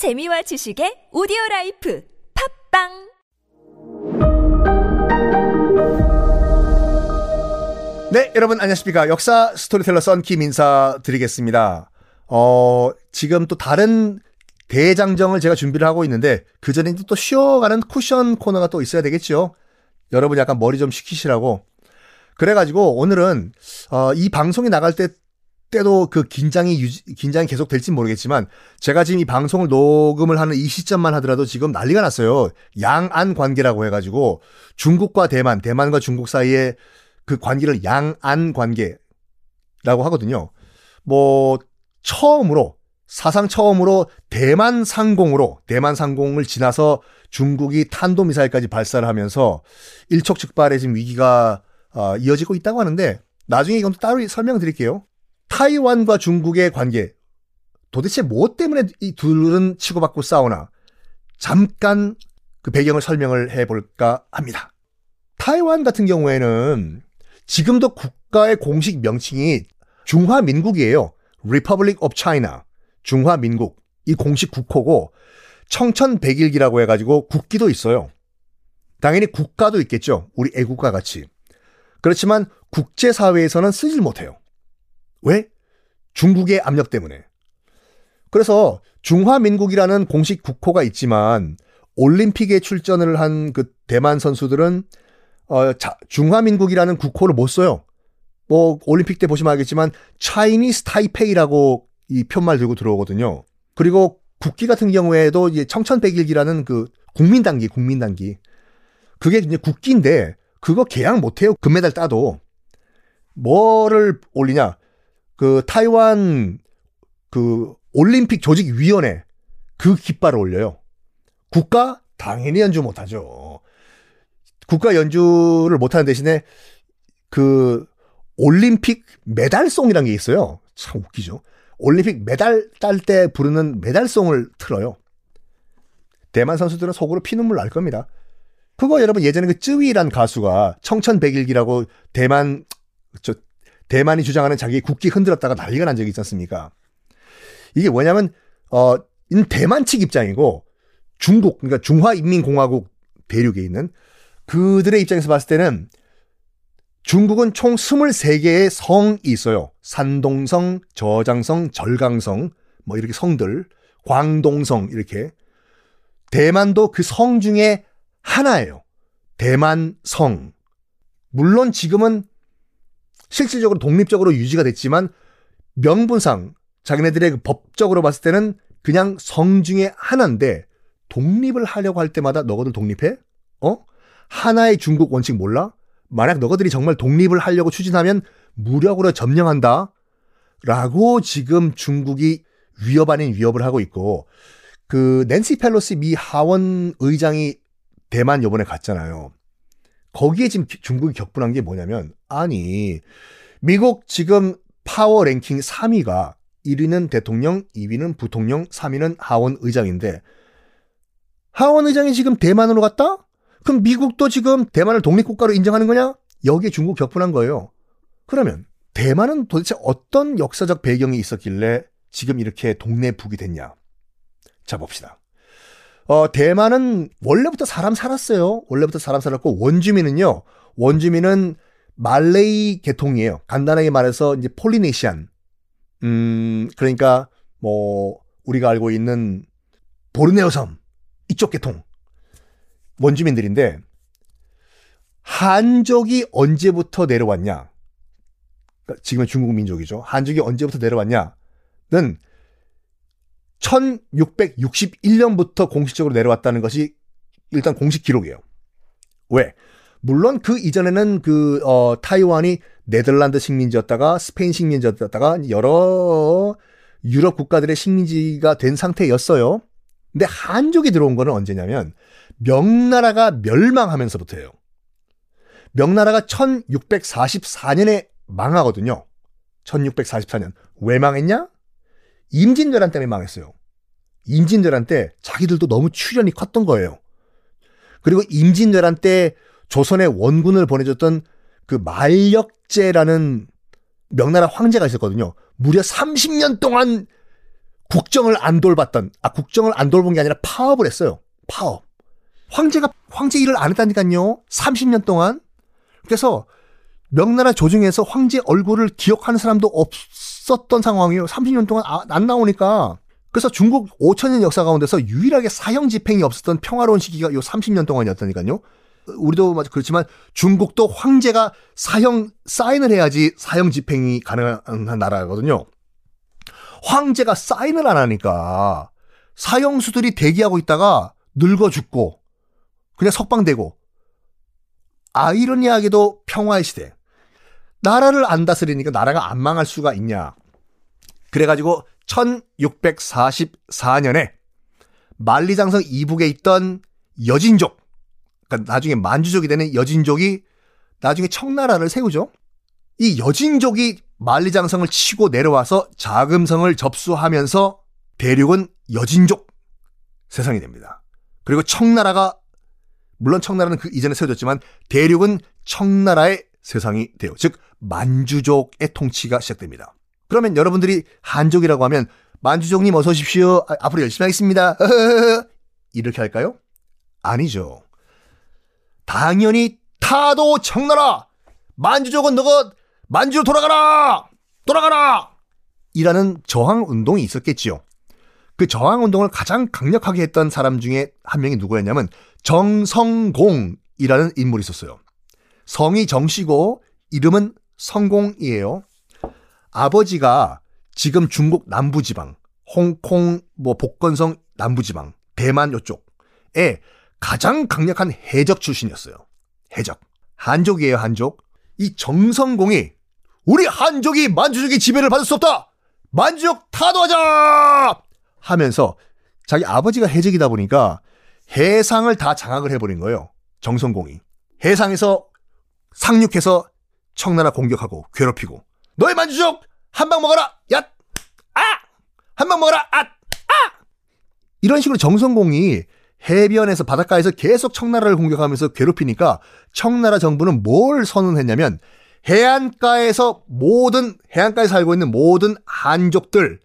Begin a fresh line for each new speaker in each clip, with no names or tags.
재미와 지식의 오디오 라이프 팟빵
네, 여러분 안녕하십니까. 역사 스토리텔러 썬킴 인사드리겠습니다. 어, 지금 또 다른 대장정을 제가 준비를 하고 있는데, 그 전에 또 쉬어가는 쿠션 코너가 또 있어야 되겠죠. 여러분 약간 머리 좀 식히시라고. 그래가지고 오늘은, 어, 이 방송이 나갈 때, 때도 그 긴장이 유지, 긴장이 계속 될지 모르겠지만, 제가 지금 이 방송을 녹음을 하는 이 시점만 하더라도 지금 난리가 났어요. 양안 관계라고 해가지고, 중국과 대만, 대만과 중국 사이에 그 관계를 양안 관계라고 하거든요. 뭐 처음으로 사상 처음으로 대만 상공으로 대만 상공을 지나서 중국이 탄도 미사일까지 발사를 하면서 일촉즉발의 지금 위기가 어, 이어지고 있다고 하는데 나중에 이건 또 따로 설명드릴게요. 타이완과 중국의 관계 도대체 무엇 때문에 이 둘은 치고받고 싸우나 잠깐 그 배경을 설명을 해볼까 합니다. 타이완 같은 경우에는 지금도 국가의 공식 명칭이 중화민국이에요. Republic of China. 중화민국. 이 공식 국호고 청천백일기라고 해가지고 국기도 있어요. 당연히 국가도 있겠죠. 우리 애국가 같이. 그렇지만 국제사회에서는 쓰질 못해요. 왜? 중국의 압력 때문에. 그래서 중화민국이라는 공식 국호가 있지만 올림픽에 출전을 한 그 대만 선수들은 어, 자, 중화민국이라는 국호를 못 써요. 뭐 올림픽 때 보시면 알겠지만 차이니스 타이페이라고 이 편말 들고 들어오거든요. 그리고 국기 같은 경우에도 이제 청천백일기라는 그 국민당기, 국민당기. 그게 이제 국기인데 그거 개양 못 해요. 금메달 따도. 뭐를 올리냐? 그 타이완 그 올림픽 조직위원회 그 깃발을 올려요. 국가 당연히 연주 못하죠. 국가 연주를 못하는 대신에 그 올림픽 메달송이라는 게 있어요. 참 웃기죠. 올림픽 메달 딸 때 부르는 메달송을 틀어요. 대만 선수들은 속으로 피눈물 날 겁니다. 그거 여러분 예전에 그 쯔위란 가수가 청천백일기라고 대만 저 대만이 주장하는 자기 국기 흔들었다가 난리가 난 적이 있지 않습니까? 이게 뭐냐면 어 대만 측 입장이고 중국 그러니까 중화인민공화국 대륙에 있는 그들의 입장에서 봤을 때는 중국은 총 23개의 성이 있어요. 산동성, 저장성, 절강성, 뭐 이렇게 성들, 광동성 이렇게. 대만도 그 성 중에 하나예요. 대만성. 물론 지금은 실질적으로 독립적으로 유지가 됐지만 명분상 자기네들의 그 법적으로 봤을 때는 그냥 성 중에 하나인데 독립을 하려고 할 때마다 너희들 독립해? 어? 하나의 중국 원칙 몰라? 만약 너희들이 정말 독립을 하려고 추진하면 무력으로 점령한다? 라고 지금 중국이 위협 아닌 위협을 하고 있고, 그, 낸시 펠로시 미 하원 의장이 대만 요번에 갔잖아요. 거기에 지금 중국이 격분한 게 뭐냐면, 아니, 미국 지금 파워 랭킹 3위가 1위는 대통령, 2위는 부통령, 3위는 하원 의장인데, 하원 의장이 지금 대만으로 갔다? 그럼 미국도 지금 대만을 독립국가로 인정하는 거냐? 여기에 중국 격분한 거예요. 그러면 대만은 도대체 어떤 역사적 배경이 있었길래 지금 이렇게 동네 북이 됐냐? 자 봅시다. 어, 대만은 원래부터 사람 살았어요. 원래부터 사람 살았고 원주민은요. 원주민은 말레이 계통이에요. 간단하게 말해서 이제 폴리네시안. 음, 그러니까 뭐 우리가 알고 있는 보르네오 섬 이쪽 계통. 원주민들인데 한족이 언제부터 내려왔냐? 그러니까 지금은 중국 민족이죠. 한족이 언제부터 내려왔냐는 1661년부터 공식적으로 내려왔다는 것이 일단 공식 기록이에요. 왜? 물론 그 이전에는 그 어, 타이완이 네덜란드 식민지였다가 스페인 식민지였다가 여러 유럽 국가들의 식민지가 된 상태였어요. 근데 한족이 들어온 거는 언제냐면 명나라가 멸망하면서부터예요. 명나라가 1644년에 망하거든요. 1644년. 왜 망했냐? 임진왜란 때문에 망했어요. 임진왜란 때 자기들도 너무 출연이 컸던 거예요. 그리고 임진왜란 때 조선의 원군을 보내줬던 그 말역제라는 명나라 황제가 있었거든요. 무려 30년 동안 국정을 안 돌봤던, 아, 국정을 안 돌본 게 아니라 파업을 했어요. 파업. 황제가, 황제 일을 안 했다니까요. 30년 동안. 그래서 명나라 조중에서 황제 얼굴을 기억하는 사람도 없었던 상황이에요. 30년 동안 아, 안 나오니까. 그래서 중국 5천년 역사 가운데서 유일하게 사형 집행이 없었던 평화로운 시기가 요 30년 동안이었다니까요. 우리도 그렇지만 중국도 황제가 사형 사인을 해야지 사형 집행이 가능한 나라거든요. 황제가 사인을 안 하니까 사형수들이 대기하고 있다가 늙어 죽고 그냥 석방되고 아이러니하게도 평화의 시대. 나라를 안 다스리니까 나라가 안 망할 수가 있냐. 그래가지고 1644년에 만리장성 이북에 있던 여진족, 그러니까 나중에 만주족이 되는 여진족이 나중에 청나라를 세우죠. 이 여진족이 만리장성을 치고 내려와서 자금성을 접수하면서 대륙은 여진족 세상이 됩니다. 그리고 청나라가 물론 청나라는 그 이전에 세워졌지만 대륙은 청나라의 세상이 돼요. 즉 만주족의 통치가 시작됩니다. 그러면 여러분들이 한족이라고 하면 만주족님 어서 오십시오. 아, 앞으로 열심히 하겠습니다. 이렇게 할까요? 아니죠. 당연히 타도 청나라 만주족은 너가 만주로 돌아가라 돌아가라 이라는 저항 운동이 있었겠지요. 그 저항 운동을 가장 강력하게 했던 사람 중에 한 명이 누구였냐면 정성공이라는 인물이 있었어요. 성이 정씨고 이름은 성공이에요. 아버지가 지금 중국 남부지방, 홍콩, 뭐 복건성 남부지방, 대만 요쪽에 가장 강력한 해적 출신이었어요. 해적. 한족이에요, 한족. 이 정성공이 우리 한족이 만주족의 지배를 받을 수 없다! 만주족 타도하자! 하면서 자기 아버지가 해적이다 보니까 해상을 다 장악을 해버린 거예요. 정성공이. 해상에서 상륙해서 청나라 공격하고 괴롭히고 너의 만주족 한 방 먹어라! 야! 아! 한 방 먹어라! 아! 아! 이런 식으로 정성공이 해변에서 바닷가에서 계속 청나라를 공격하면서 괴롭히니까 청나라 정부는 뭘 선언했냐면 해안가에서 모든 해안가에 살고 있는 모든 한족들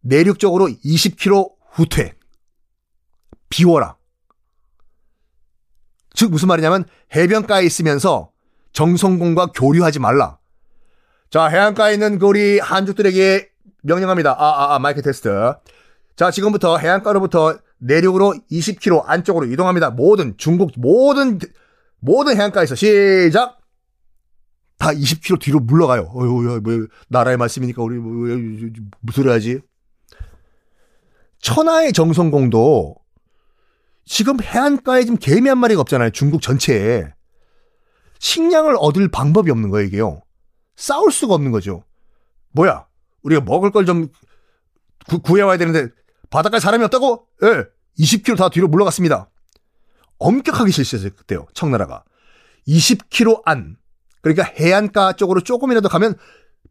내륙적으로 20km 후퇴 비워라. 즉 무슨 말이냐면 해변가에 있으면서 정성공과 교류하지 말라. 자 해안가에 있는 그 우리 한족들에게 명령합니다. 아, 아, 아 마이크 테스트. 자 지금부터 해안가로부터 내륙으로 20km 안쪽으로 이동합니다. 모든 중국 모든 모든 해안가에서 시작. 다 20km 뒤로 물러가요. 어휴, 뭐, 나라의 말씀이니까 우리 뭐, 무슨 소리 하지? 천하의 정성공도 지금 해안가에 지금 개미 한 마리가 없잖아요. 중국 전체에. 식량을 얻을 방법이 없는 거예요, 이게요. 싸울 수가 없는 거죠. 뭐야? 우리가 먹을 걸 좀 구해와야 되는데 바닷가에 사람이 없다고? 예. 네, 20km 다 뒤로 물러갔습니다. 엄격하게 실시했어요, 그때요. 청나라가. 20km 안. 그러니까 해안가 쪽으로 조금이라도 가면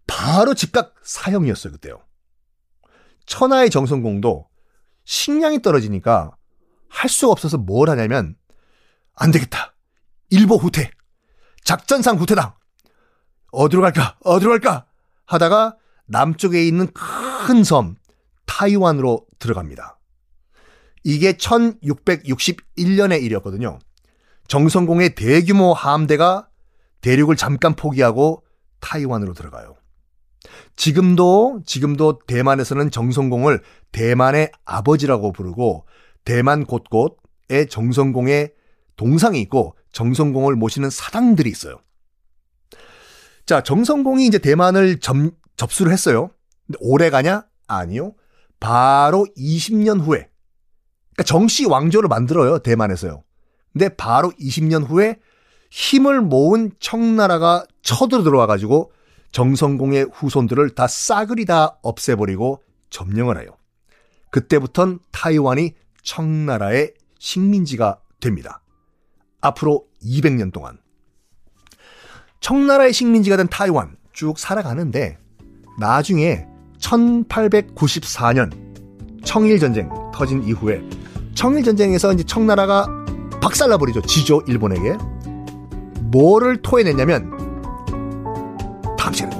바로 즉각 사형이었어요, 그때요. 천하의 정성공도 식량이 떨어지니까 할 수가 없어서 뭘 하냐면 안 되겠다. 일보 후퇴. 작전상 후퇴다. 어디로 갈까? 어디로 갈까? 하다가 남쪽에 있는 큰 섬 타이완으로 들어갑니다. 이게 1661년의 일이었거든요. 정성공의 대규모 함대가 대륙을 잠깐 포기하고 타이완으로 들어가요. 지금도 지금도 대만에서는 정성공을 대만의 아버지라고 부르고 대만 곳곳에 정성공의 동상이 있고 정성공을 모시는 사당들이 있어요. 자, 정성공이 이제 대만을 접, 접수를 했어요. 오래 가냐? 아니요. 바로 20년 후에. 그러니까 정씨 왕조를 만들어요. 대만에서요. 근데 바로 20년 후에 힘을 모은 청나라가 쳐들어 들어와 가지고 정성공의 후손들을 다 싸그리 다 없애버리고 점령을 해요. 그때부턴 타이완이 청나라의 식민지가 됩니다. 앞으로 200년 동안. 청나라의 식민지가 된 타이완 쭉 살아가는데 나중에 1894년 청일 전쟁 터진 이후에 청일 전쟁에서 이제 청나라가 박살나 버리죠. 지조 일본에게. 뭐를 토해냈냐면 다음 시간에